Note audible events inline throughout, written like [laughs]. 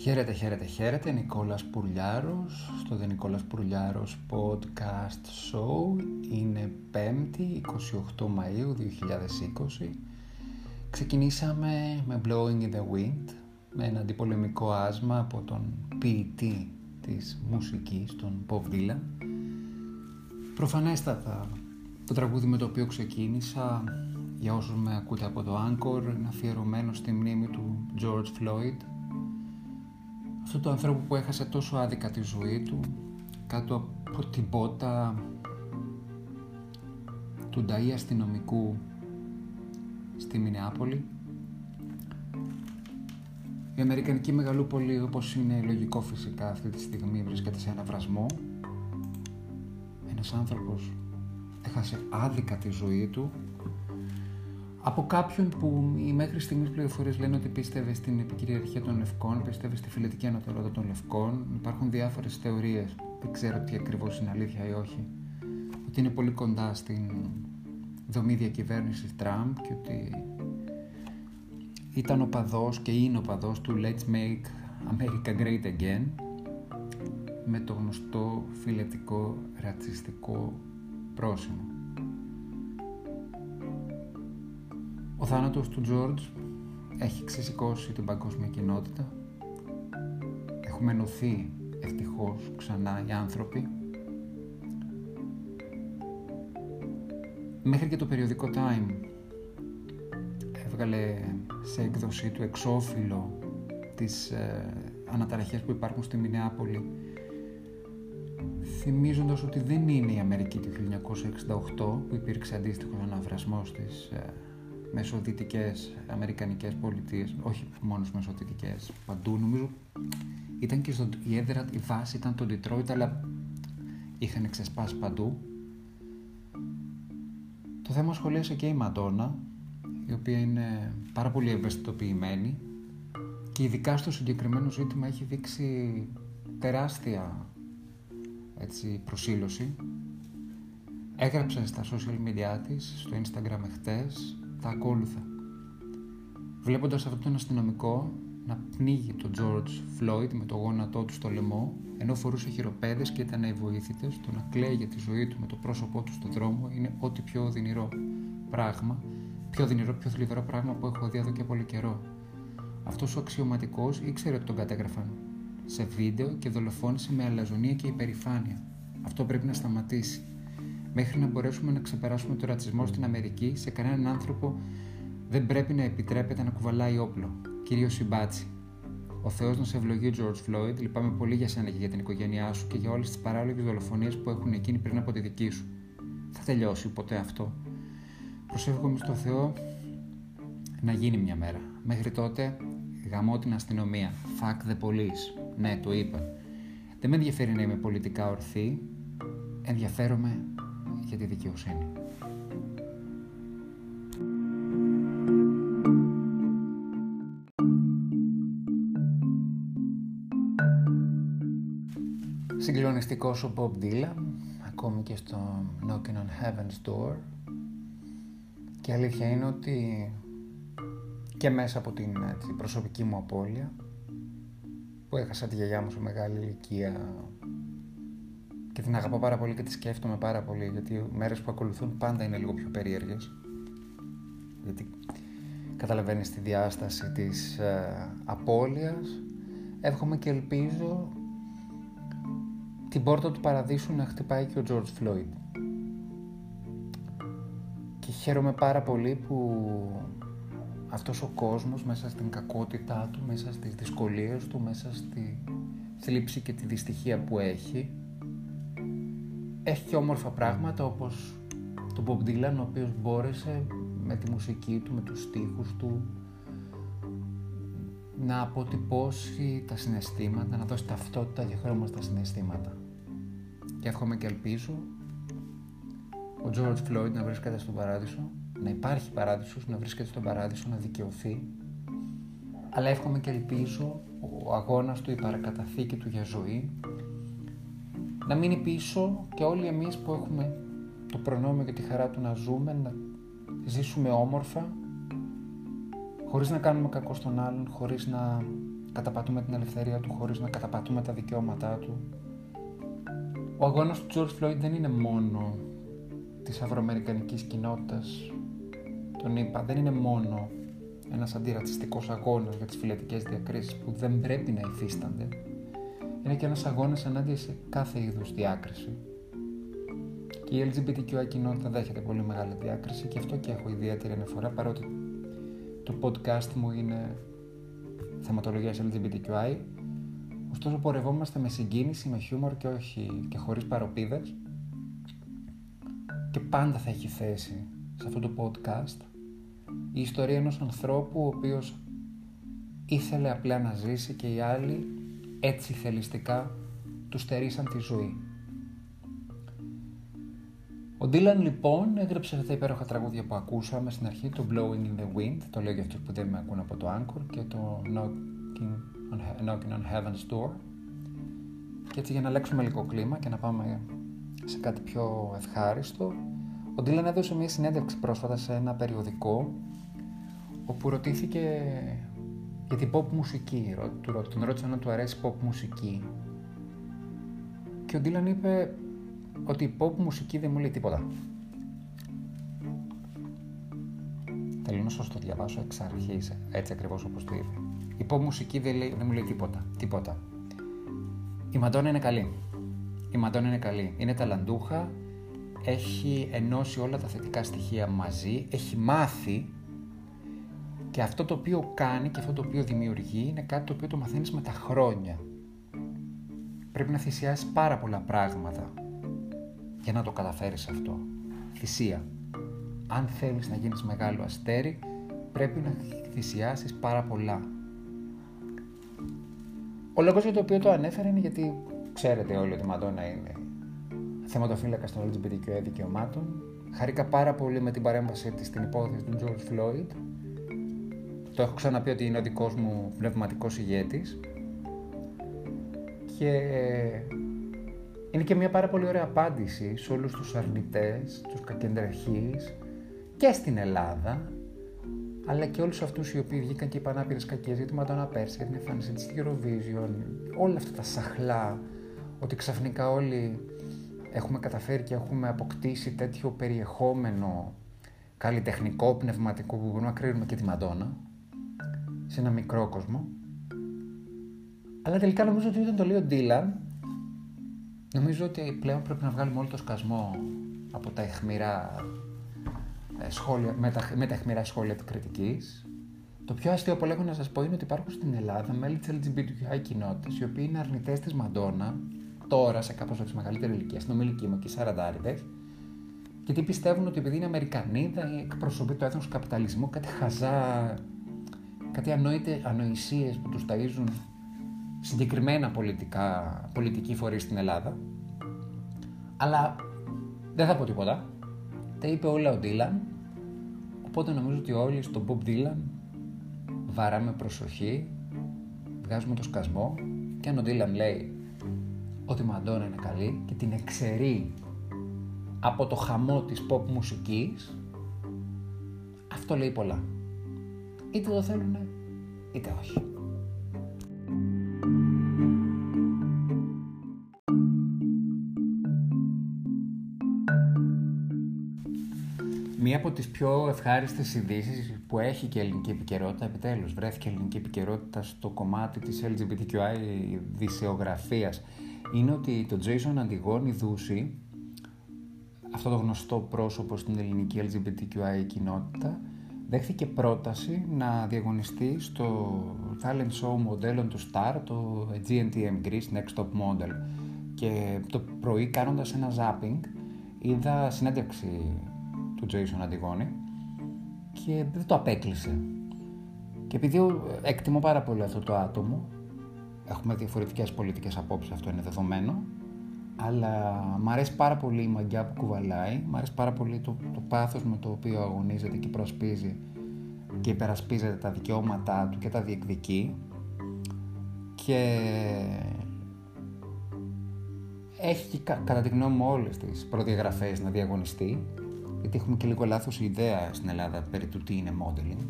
Χαίρετε, χαίρετε, χαίρετε. Νικόλας Πουρλιάρος στο The Νικόλας Πουρλιάρος Podcast Show. Είναι 5η, 28 Μαΐου 2020. Ξεκινήσαμε με Blowing in the Wind, με ένα αντιπολεμικό άσμα από τον ποιητή της μουσικής, τον Bob Dylan. Προφανέστατα, το τραγούδι με το οποίο ξεκίνησα, για όσους με ακούτε από το Anchor, είναι αφιερωμένο στη μνήμη του George Floyd, αυτό το ανθρώπου που έχασε τόσο άδικα τη ζωή του κάτω από την πότα του νταΐ αστυνομικού στη Μινεάπολη. Η Αμερικανική μεγαλούπολη όπως είναι λογικό φυσικά αυτή τη στιγμή βρίσκεται σε ένα βρασμό. Ένας άνθρωπος έχασε άδικα τη ζωή του από κάποιον που οι μέχρι στιγμής πληροφορίες λένε ότι πίστευε στην επικυριαρχία των Λευκών, πίστευε στη φιλετική ανατολότητα των Λευκών. Υπάρχουν διάφορες θεωρίες, δεν ξέρω τι ακριβώς είναι αλήθεια ή όχι, ότι είναι πολύ κοντά στην δομή διακυβέρνησης Τραμπ και ότι ήταν ο παδός και είναι ο παδός του Let's Make America Great Again με το γνωστό φιλετικό ρατσιστικό πρόσημο. Ο θάνατος του Τζόρτζ έχει ξεσηκώσει την παγκόσμια κοινότητα. Έχουμε ενωθεί ευτυχώς ξανά οι άνθρωποι. Μέχρι και το περιοδικό Time έβγαλε σε έκδοση του εξώφυλλο τις ε, αναταραχές που υπάρχουν στη Μινεάπολη θυμίζοντας ότι δεν είναι η Αμερική του 1968 που υπήρξε αντίστοιχος αναβρασμός της ε, μεσοδυτικές αμερικανικές πολιτείες, όχι μόνος μεσοδυτικές, παντού νομίζω ήταν και στο, η έδρα, η βάση ήταν το Detroit, αλλά είχαν ξεσπάσει παντού. Το θέμα σχολίασε και η Μαντόνα, η οποία είναι πάρα πολύ ευαισθητοποιημένη και ειδικά στο συγκεκριμένο ζήτημα έχει δείξει τεράστια έτσι, προσήλωση. Έγραψε στα social media της, στο Instagram εχθές, τα ακόλουθα. Βλέποντας αυτόν τον αστυνομικό να πνίγει τον George Floyd με το γόνατό του στο λαιμό, ενώ φορούσε χειροπέδες και ήταν αβοήθητες, το να κλαίει για τη ζωή του με το πρόσωπό του στον δρόμο είναι ό,τι πιο οδυνηρό πράγμα, πιο οδυνηρό, πιο θλιβερό πράγμα που έχω δει εδώ και πολύ καιρό. Αυτός ο αξιωματικός ήξερε ότι τον κατέγραφαν σε βίντεο και δολοφόνησε με αλαζονία και υπερηφάνεια. Αυτό πρέπει να σταματήσει μέχρι να μπορέσουμε να ξεπεράσουμε το ρατσισμό στην Αμερική, σε κανέναν άνθρωπο δεν πρέπει να επιτρέπεται να κουβαλάει όπλο, κυρίως συμπάτσι. Ο Θεός να σε ευλογεί, George Floyd. Λυπάμαι πολύ για σένα και για την οικογένειά σου και για όλες τις παράλογες δολοφονίες που έχουν εκείνοι πριν από τη δική σου. Θα τελειώσει ποτέ αυτό. Προσεύχομαι στο Θεό να γίνει μια μέρα. Μέχρι τότε γαμώ την αστυνομία. Fuck the police. Ναι, το είπα. Δεν με ενδιαφέρει να είμαι πολιτικά ορθή. Ενδιαφέρομαι για τη δικαιοσύνη. Συγκλονιστικός ο Bob Dylan, ακόμη και στο Knocking on Heaven's Door και αλήθεια είναι ότι και μέσα από την έτσι, προσωπική μου απώλεια που έχασα τη γιαγιά μου σε μεγάλη ηλικία και την αγαπώ πάρα πολύ και τη σκέφτομαι πάρα πολύ γιατί οι μέρες που ακολουθούν πάντα είναι λίγο πιο περίεργες. Γιατί καταλαβαίνεις τη διάσταση της ε, απώλειας. Εύχομαι και ελπίζω την πόρτα του παραδείσου να χτυπάει και ο George Floyd. Και χαίρομαι πάρα πολύ που αυτός ο κόσμος μέσα στην κακότητά του, μέσα στις δυσκολίες του, μέσα στη θλίψη και τη δυστυχία που έχει έχει και όμορφα πράγματα όπως τον Bob Dylan ο οποίος μπόρεσε με τη μουσική του, με τους στίχους του να αποτυπώσει τα συναισθήματα, να δώσει ταυτότητα και χρώμα στα συναισθήματα. Και εύχομαι και ελπίζω ο George Floyd να βρίσκεται στον παράδεισο, να υπάρχει παράδεισος, να βρίσκεται στον παράδεισο, να δικαιωθεί. Αλλά εύχομαι και ελπίζω ο αγώνας του, η παρακαταθήκη του για ζωή να μείνει πίσω και όλοι εμείς που έχουμε το προνόμιο και τη χαρά του να ζούμε, να ζήσουμε όμορφα, χωρίς να κάνουμε κακό στον άλλον, χωρίς να καταπατούμε την ελευθερία του, χωρίς να καταπατούμε τα δικαιώματά του. Ο αγώνας του George Floyd δεν είναι μόνο της αφροαμερικανικής κοινότητας, τον είπα, δεν είναι μόνο ένας αντιρατσιστικός αγώνας για τις φυλετικές διακρίσεις που δεν πρέπει να υφίστανται. Είναι και ένας αγώνας ενάντια σε κάθε είδους διάκριση. Και η LGBTQI κοινότητα δέχεται πολύ μεγάλη διάκριση και αυτό και έχω ιδιαίτερη αναφορά παρότι το podcast μου είναι θεματολογίας LGBTQI ωστόσο πορευόμαστε με συγκίνηση, με χιούμορ και όχι και χωρίς παροπίδες και πάντα θα έχει θέση σε αυτό το podcast η ιστορία ενός ανθρώπου ο οποίος ήθελε απλά να ζήσει και οι άλλοι έτσι θελιστικά του στερήσαν τη ζωή. Ο Ντίλαν λοιπόν έγραψε αυτά τα υπέροχα τραγούδια που ακούσαμε στην αρχή, το Blowing in the Wind, το λέω για αυτούς που δεν με ακούν από το Anchor και το Knocking on, Knocking on Heaven's Door. Και έτσι για να αλλάξουμε λίγο κλίμα και να πάμε σε κάτι πιο ευχάριστο, ο Ντίλαν έδωσε μια συνέντευξη πρόσφατα σε ένα περιοδικό όπου ρωτήθηκε για την pop μουσική. Τον ρώτησαν αν του αρέσει pop μουσική. Και ο Ντίλαν είπε ότι η pop μουσική δεν μου λέει τίποτα. Θέλω να σας το διαβάσω εξ αρχής, έτσι ακριβώς όπως το είπε. Η pop μουσική δεν, λέει, δεν μου λέει τίποτα. Τίποτα. Η Μαντόνα είναι καλή. Η Μαντόνα είναι καλή. Είναι ταλαντούχα, έχει ενώσει όλα τα θετικά στοιχεία μαζί, έχει μάθει και αυτό το οποίο κάνει και αυτό το οποίο δημιουργεί είναι κάτι το οποίο το μαθαίνεις με τα χρόνια. Πρέπει να θυσιάσεις πάρα πολλά πράγματα για να το καταφέρεις αυτό. Θυσία. Αν θέλεις να γίνεις μεγάλο αστέρι, πρέπει να θυσιάσεις πάρα πολλά. Ο λόγος για το οποίο το ανέφερε είναι γιατί ξέρετε όλοι ότι η Μαντόνα είναι θεματοφύλακα των LGBTQ δικαιωμάτων. Χαρήκα πάρα πολύ με την παρέμβασή της στην υπόθεση του George Floyd. Το έχω ξαναπεί ότι είναι ο δικός μου πνευματικός ηγέτης. Και είναι και μια πάρα πολύ ωραία απάντηση σε όλους τους αρνητές, τους κακεντρεχείς και στην Ελλάδα, αλλά και όλους αυτούς οι οποίοι βγήκαν και είπαν άπειρες κακές για τη Μαντώνα Πέρση, για την εμφάνιση της Eurovision, όλα αυτά τα σαχλά, ότι ξαφνικά όλοι έχουμε καταφέρει και έχουμε αποκτήσει τέτοιο περιεχόμενο καλλιτεχνικό, πνευματικό που μπορούμε να κρίνουμε και τη Μαντόνα σε ένα μικρό κόσμο. Αλλά τελικά νομίζω ότι ήταν το λέει ο Ντίλαν Νομίζω ότι πλέον πρέπει να βγάλουμε όλο το σκασμό από τα αιχμηρά ε, σχόλια, με, τα, με τα αιχμηρά σχόλια της κριτικής. Το πιο αστείο που έχω να σας πω είναι ότι υπάρχουν στην Ελλάδα μέλη της LGBTQI κοινότητας οι οποίοι είναι αρνητές της Μαντόνα τώρα σε κάπως έτσι μεγαλύτερη ηλικία, στην ομιλική μου και 40 γιατί πιστεύουν ότι επειδή είναι Αμερικανίδα ή εκπροσωπεί το έθνος καπιταλισμού, κάτι χαζά, κάτι ανόητε, ανοησίες που τους ταΐζουν συγκεκριμένα πολιτικά, πολιτικοί φορείς στην Ελλάδα. Αλλά δεν θα πω τίποτα. Τα είπε όλα ο Ντίλαν. Οπότε νομίζω ότι όλοι στον Bob Dylan βαράμε προσοχή, βγάζουμε το σκασμό και αν ο Ντίλαν λέει ότι η Μαντόνα είναι καλή και την εξαιρεί από το χαμό της pop μουσικής, αυτό λέει πολλά. Είτε το θέλουν είτε όχι. Μία από τις πιο ευχάριστες ειδήσεις που έχει και η ελληνική επικαιρότητα, επιτέλους βρέθηκε ελληνική επικαιρότητα στο κομμάτι της LGBTQI δισεογραφίας, είναι ότι το Jason Αντιγόνη Δούση, αυτό το γνωστό πρόσωπο στην ελληνική LGBTQI κοινότητα, δέχθηκε πρόταση να διαγωνιστεί στο talent show μοντέλων του Star, το GNTM Greece Next Top Model. Και το πρωί κάνοντας ένα zapping, είδα συνέντευξη του Jason Αντιγόνη και δεν το απέκλεισε. Και επειδή εκτιμώ πάρα πολύ αυτό το άτομο, έχουμε διαφορετικές πολιτικές απόψεις, αυτό είναι δεδομένο, αλλά μου αρέσει πάρα πολύ η μαγιά που κουβαλάει, μου αρέσει πάρα πολύ το, το πάθος με το οποίο αγωνίζεται και προσπίζει και υπερασπίζεται τα δικαιώματά του και τα διεκδικεί. Και έχει κατά τη γνώμη μου όλες τις προδιαγραφές να διαγωνιστεί γιατί έχουμε και λίγο λάθος ιδέα στην Ελλάδα περί του τι είναι modeling.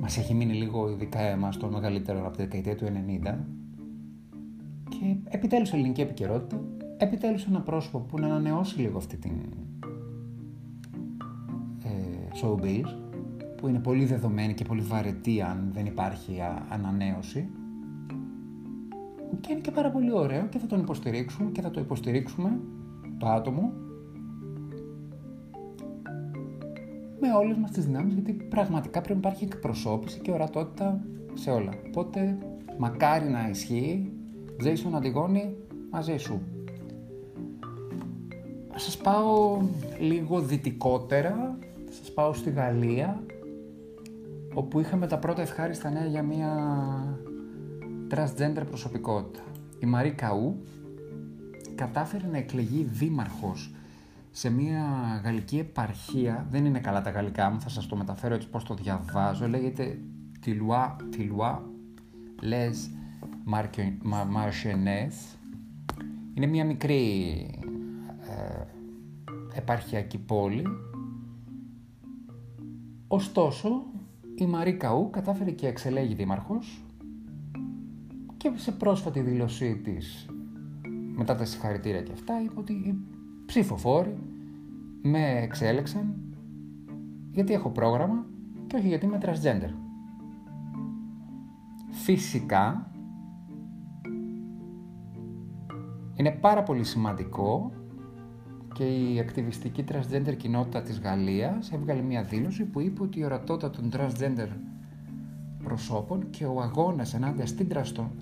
Μας έχει μείνει λίγο ειδικά εμάς το μεγαλύτερο από τη δεκαετία του 90 και επιτέλους ελληνική επικαιρότητα, επιτέλους ένα πρόσωπο που να ανανεώσει λίγο αυτή την ε, showbiz που είναι πολύ δεδομένη και πολύ βαρετή αν δεν υπάρχει ανανέωση και είναι και πάρα πολύ ωραίο και θα τον υποστηρίξουμε και θα το υποστηρίξουμε το άτομο με όλες μας τις δυνάμεις γιατί πραγματικά πρέπει να υπάρχει εκπροσώπηση και ορατότητα σε όλα. Οπότε μακάρι να ισχύει, Jason Αντιγόνη μαζί σου. Σας πάω λίγο δυτικότερα, σας πάω στη Γαλλία όπου είχαμε τα πρώτα ευχάριστα νέα για μια transgender προσωπικότητα. Η Μαρή Καού κατάφερε να εκλεγεί δήμαρχος σε μια γαλλική επαρχία, δεν είναι καλά τα γαλλικά μου, θα σας το μεταφέρω έτσι πώς το διαβάζω, λέγεται Τιλουά, Τιλουά Les Marchenes. Είναι μια μικρή ε, επαρχιακή πόλη. Ωστόσο, η Μαρή Καού κατάφερε και εξελέγει δήμαρχος και σε πρόσφατη δήλωσή της μετά τα συγχαρητήρια και αυτά είπε ότι οι ψηφοφόροι με εξέλεξαν γιατί έχω πρόγραμμα και όχι γιατί είμαι transgender. Φυσικά είναι πάρα πολύ σημαντικό και η ακτιβιστική transgender κοινότητα της Γαλλίας έβγαλε μια δήλωση που είπε ότι η ορατότητα των transgender προσώπων και ο αγώνας ενάντια στην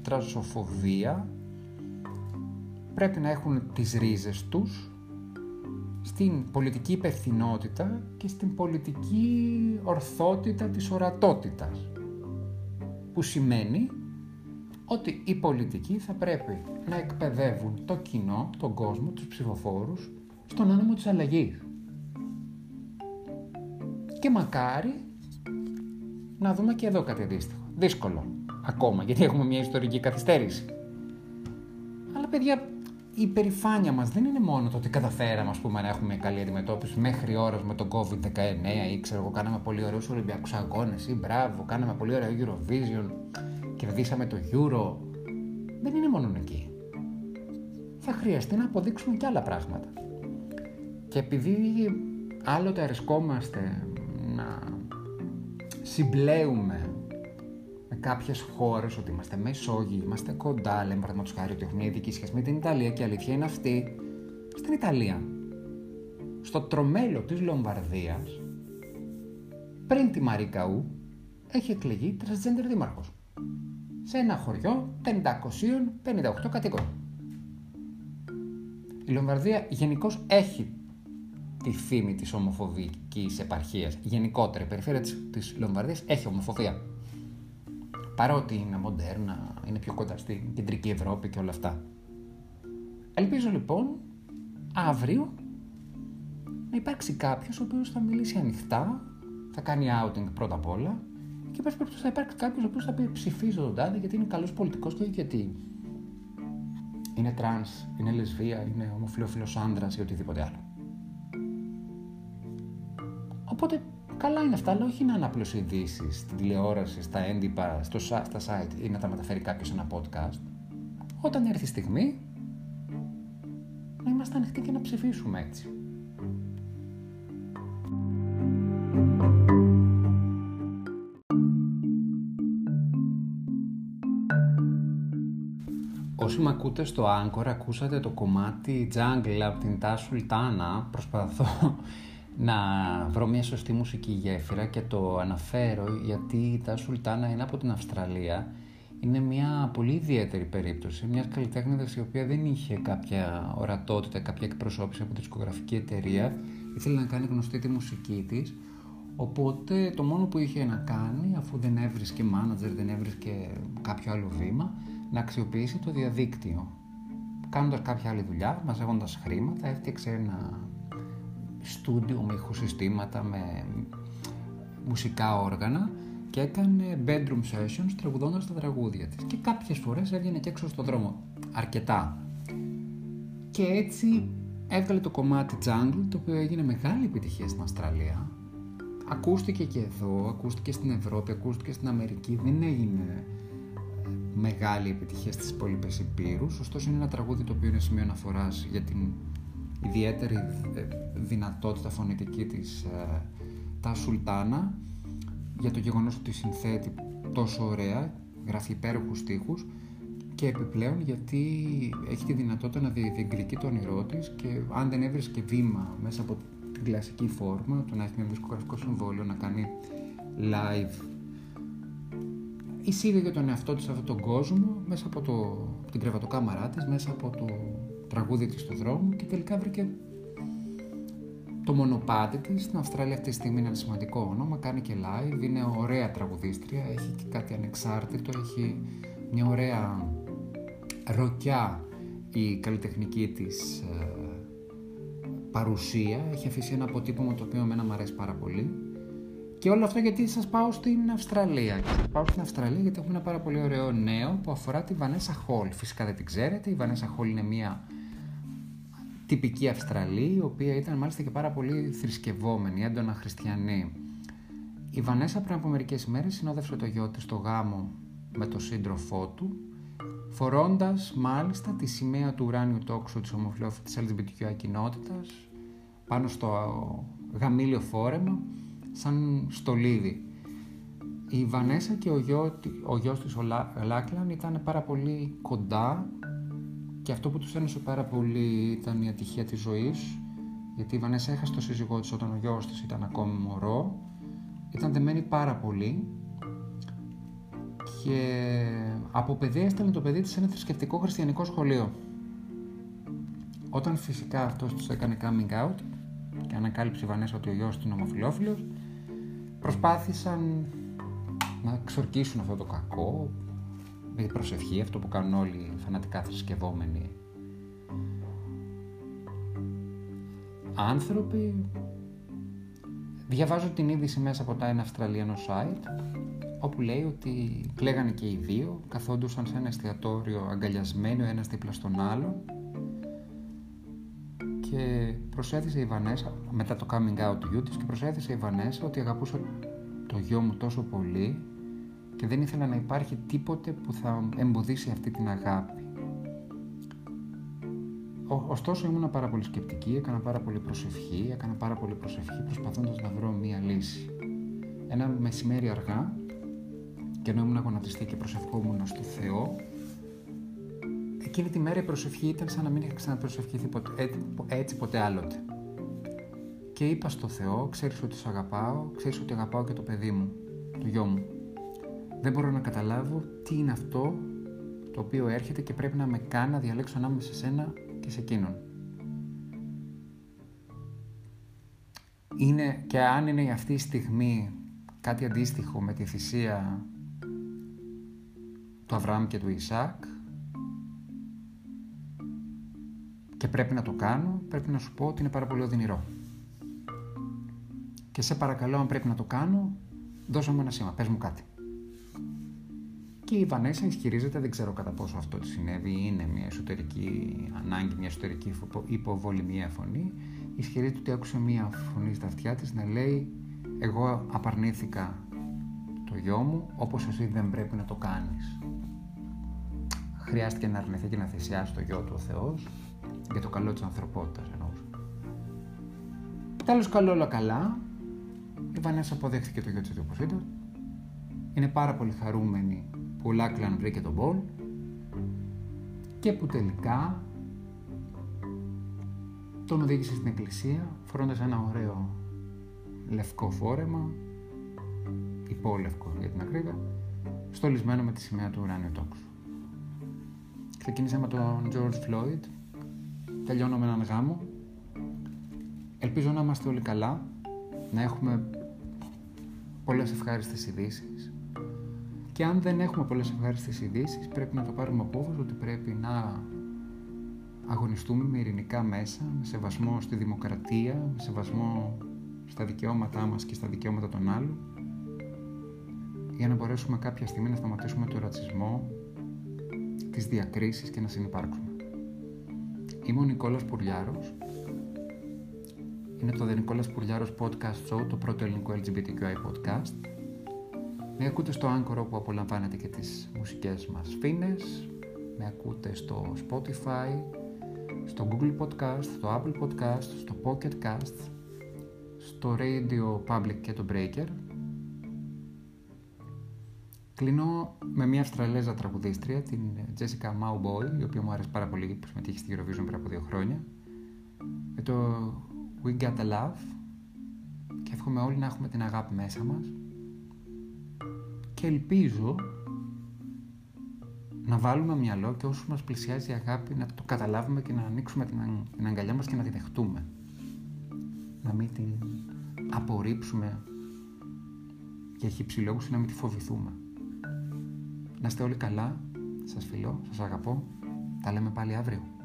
τρασοφοβία πρέπει να έχουν τις ρίζες τους στην πολιτική υπευθυνότητα και στην πολιτική ορθότητα της ορατότητας που σημαίνει ότι οι πολιτικοί θα πρέπει να εκπαιδεύουν το κοινό, τον κόσμο, τους ψηφοφόρους στον άνεμο της αλλαγής. Και μακάρι να δούμε και εδώ κάτι αντίστοιχο. Δύσκολο ακόμα, γιατί έχουμε μια ιστορική καθυστέρηση. Αλλά παιδιά, η υπερηφάνεια μας δεν είναι μόνο το ότι καταφέραμε ας πούμε, να έχουμε μια καλή αντιμετώπιση μέχρι ώρας με τον COVID-19 ή ξέρω εγώ κάναμε πολύ ωραίους Ολυμπιακούς αγώνες ή μπράβο, κάναμε πολύ ωραίο Eurovision, κερδίσαμε το Euro. Δεν είναι μόνο εκεί. Θα χρειαστεί να αποδείξουμε και άλλα πράγματα. Και επειδή άλλοτε αρισκόμαστε να συμπλέουμε με κάποιες χώρες ότι είμαστε μεσόγειοι, είμαστε κοντά, λέμε παραδείγματος χάρη ότι έχουμε μια ειδική σχέση με την Ιταλία και η αλήθεια είναι αυτή. Στην Ιταλία, στο τρομέλο της Λομβαρδίας, πριν τη Μαρικαού, έχει εκλεγεί transgender δήμαρχος. Σε ένα χωριό 558 κατοίκων. Η Λομβαρδία γενικώς έχει τη φήμη της ομοφοβικής επαρχίας. Γενικότερα, η περιφέρεια της, της Λομβαρδίας έχει ομοφοβία. Παρότι είναι μοντέρνα, είναι πιο κοντά στην κεντρική Ευρώπη και όλα αυτά. Ελπίζω λοιπόν αύριο να υπάρξει κάποιος ο οποίος θα μιλήσει ανοιχτά, θα κάνει outing πρώτα απ' όλα εν πάση περιπτώσει θα υπάρξει κάποιος ο οποίος θα πει ψηφίζω τον τάδε γιατί είναι καλός πολιτικός και γιατί είναι τρανς, είναι λεσβία, είναι ομοφυλόφιλος άντρας ή οτιδήποτε άλλο. Οπότε καλά είναι αυτά, αλλά όχι να είναι απλώς ειδήσεις στην τηλεόραση, στα έντυπα, στο, στα site ή να τα μεταφέρει κάποιος σε ένα podcast. Όταν έρθει η στιγμή, να είμαστε ανοιχτοί και να ψηφίσουμε έτσι. Όσοι με ακούτε στο Anchor ακούσατε το κομμάτι Jungle από την Τα Σουλτάνα. Προσπαθώ [laughs] να βρω μια σωστή μουσική γέφυρα και το αναφέρω γιατί η Τα Σουλτάνα είναι από την Αυστραλία. Είναι μια πολύ ιδιαίτερη περίπτωση, μια καλλιτέχνηδα η οποία δεν είχε κάποια ορατότητα, κάποια εκπροσώπηση από τη δισκογραφική εταιρεία. Ήθελε να κάνει γνωστή τη μουσική της. Οπότε το μόνο που είχε να κάνει, αφού δεν έβρισκε manager, δεν έβρισκε κάποιο άλλο βήμα, να αξιοποιήσει το διαδίκτυο. Κάνοντας κάποια άλλη δουλειά, μαζεύοντας χρήματα, έφτιαξε ένα στούντιο με ηχοσυστήματα, με μουσικά όργανα και έκανε bedroom sessions τραγουδώντας τα τραγούδια της. Και κάποιες φορές έβγαινε και έξω στον δρόμο. Αρκετά. Και έτσι έβγαλε το κομμάτι Jungle, το οποίο έγινε μεγάλη επιτυχία στην Αυστραλία. Ακούστηκε και εδώ, ακούστηκε στην Ευρώπη, ακούστηκε στην Αμερική, δεν έγινε μεγάλη επιτυχία στις υπόλοιπες υπήρους, ωστόσο είναι ένα τραγούδι το οποίο είναι σημείο αναφοράς για την ιδιαίτερη ε, δυνατότητα φωνητική της ε, τα Σουλτάνα για το γεγονός ότι συνθέτει τόσο ωραία, γράφει υπέροχους στίχους και επιπλέον γιατί έχει τη δυνατότητα να διεκδικεί το όνειρό της και αν δεν έβρισκε βήμα μέσα από την κλασική φόρμα, το να έχει ένα δισκογραφικό συμβόλαιο, να κάνει live εισήγαγε τον εαυτό της σε αυτόν τον κόσμο μέσα από το, την κρεβατοκάμαρά της, μέσα από το τραγούδι της στο δρόμο και τελικά βρήκε το μονοπάτι της. Στην Αυστραλία αυτή τη στιγμή είναι ένα σημαντικό όνομα, κάνει και live, είναι ωραία τραγουδίστρια, έχει και κάτι ανεξάρτητο, έχει μια ωραία ροκιά η καλλιτεχνική της ε, παρουσία, έχει αφήσει ένα αποτύπωμα το οποίο εμένα μου αρέσει πάρα πολύ. Και όλο αυτό γιατί σας πάω στην Αυστραλία. Και σας πάω στην Αυστραλία γιατί έχουμε ένα πάρα πολύ ωραίο νέο που αφορά τη Βανέσα Χολ. Φυσικά δεν την ξέρετε, η Βανέσα Χολ είναι μια τυπική Αυστραλή, η οποία ήταν μάλιστα και πάρα πολύ θρησκευόμενη, έντονα χριστιανή. Η Βανέσα πριν από μερικές ημέρες συνόδευσε το γιο της στο γάμο με τον σύντροφό του, φορώντας μάλιστα τη σημαία του ουράνιου τόξου της ομοφυλόφιλης LGBTQI κοινότητας πάνω στο γαμήλιο φόρεμα σαν στολίδι. Η Βανέσα και ο, γιο, ο γιος της ο Λάκλαν ήταν πάρα πολύ κοντά και αυτό που τους ένωσε πάρα πολύ ήταν η ατυχία της ζωής γιατί η Βανέσα έχασε το σύζυγό της όταν ο γιος της ήταν ακόμη μωρό ήταν δεμένη πάρα πολύ και από παιδί έστελνε το παιδί της σε ένα θρησκευτικό χριστιανικό σχολείο. Όταν φυσικά αυτός της έκανε coming out και ανακάλυψε η Βανέσα ότι ο γιος του είναι ομοφιλόφιλος, προσπάθησαν να ξορκίσουν αυτό το κακό με την προσευχή, αυτό που κάνουν όλοι οι φανατικά θρησκευόμενοι άνθρωποι. Διαβάζω την είδηση μέσα από τα ένα Αυστραλιανό site όπου λέει ότι κλαίγανε και οι δύο, καθόντουσαν σε ένα εστιατόριο αγκαλιασμένοι ο ένας δίπλα στον άλλο και προσέθεσε η Βανέσα, μετά το coming out του γιού της, και προσέθεσε η Βανέσα ότι αγαπούσα το γιο μου τόσο πολύ και δεν ήθελα να υπάρχει τίποτε που θα εμποδίσει αυτή την αγάπη. Ωστόσο ήμουν πάρα πολύ σκεπτική, έκανα πάρα πολύ προσευχή, έκανα πάρα πολύ προσευχή προσπαθώντας να βρω μία λύση. Ένα μεσημέρι αργά, και ενώ ήμουν αγωνατιστή και προσευχόμουν στο Θεό, εκείνη τη μέρα η προσευχή ήταν σαν να μην είχα ξαναπροσευχηθεί ποτέ, έτσι, έτσι ποτέ άλλοτε. Και είπα στο Θεό, ξέρεις ότι σε αγαπάω, ξέρεις ότι αγαπάω και το παιδί μου, το γιο μου. Δεν μπορώ να καταλάβω τι είναι αυτό το οποίο έρχεται και πρέπει να με κάνει να διαλέξω ανάμεσα σε σένα και σε εκείνον. Είναι και αν είναι αυτή η στιγμή κάτι αντίστοιχο με τη θυσία του Αβραάμ και του Ισάκ και πρέπει να το κάνω, πρέπει να σου πω ότι είναι πάρα πολύ οδυνηρό. Και σε παρακαλώ, αν πρέπει να το κάνω, δώσε μου ένα σήμα, πες μου κάτι. Και η Βανέσα ισχυρίζεται, δεν ξέρω κατά πόσο αυτό τη συνέβη, είναι μια εσωτερική ανάγκη, μια εσωτερική υποβολή, μια φωνή. Ισχυρίζεται ότι άκουσε μια φωνή στα αυτιά της να λέει «Εγώ απαρνήθηκα το γιο μου, όπως εσύ δεν πρέπει να το κάνεις». Χρειάστηκε να αρνηθεί και να θυσιάσει το γιο του ο Θεός για το καλό της ανθρωπότητας εννοούσα. Τέλος καλό όλα καλά, η Βανέσα αποδέχθηκε το γιο της όπως ήταν. Είναι πάρα πολύ χαρούμενη που ο Λάκλαν βρήκε τον Πολ και που τελικά τον οδήγησε στην εκκλησία φορώντας ένα ωραίο λευκό φόρεμα, υπόλευκο για την ακρίβεια, στολισμένο με τη σημαία του ουράνιου τόξου. Ξεκίνησα με τον George Floyd, τελειώνω με έναν γάμο. Ελπίζω να είμαστε όλοι καλά, να έχουμε πολλές ευχάριστες ειδήσεις. Και αν δεν έχουμε πολλές ευχάριστες ειδήσεις, πρέπει να το πάρουμε απόφαση ότι πρέπει να αγωνιστούμε με ειρηνικά μέσα, με σεβασμό στη δημοκρατία, με σεβασμό στα δικαιώματά μας και στα δικαιώματα των άλλων, για να μπορέσουμε κάποια στιγμή να σταματήσουμε το ρατσισμό, τις διακρίσεις και να συνεπάρξουμε. Είμαι ο Νικόλας Πουρλιάρος Είναι το The Nicolas Πουρλιάρος Podcast Show, το πρώτο ελληνικό LGBTQI podcast. Με ακούτε στο Anchor όπου απολαμβάνετε και τις μουσικές μας φίνες. Με ακούτε στο Spotify, στο Google Podcast, στο Apple Podcast, στο Pocket Cast, στο Radio Public και το Breaker. Κλείνω με μια Αυστραλέζα τραγουδίστρια, την Jessica Mauboy, η οποία μου άρεσε πάρα πολύ που συμμετείχε στη Eurovision πριν από δύο χρόνια. Με το We Got the Love και εύχομαι όλοι να έχουμε την αγάπη μέσα μας και ελπίζω να βάλουμε μυαλό και όσο μας πλησιάζει η αγάπη να το καταλάβουμε και να ανοίξουμε την, την αγκαλιά μας και να τη δεχτούμε. Να μην την απορρίψουμε για χυψηλόγους ή να μην τη φοβηθούμε. Να είστε όλοι καλά, σας φιλώ, σας αγαπώ, τα λέμε πάλι αύριο.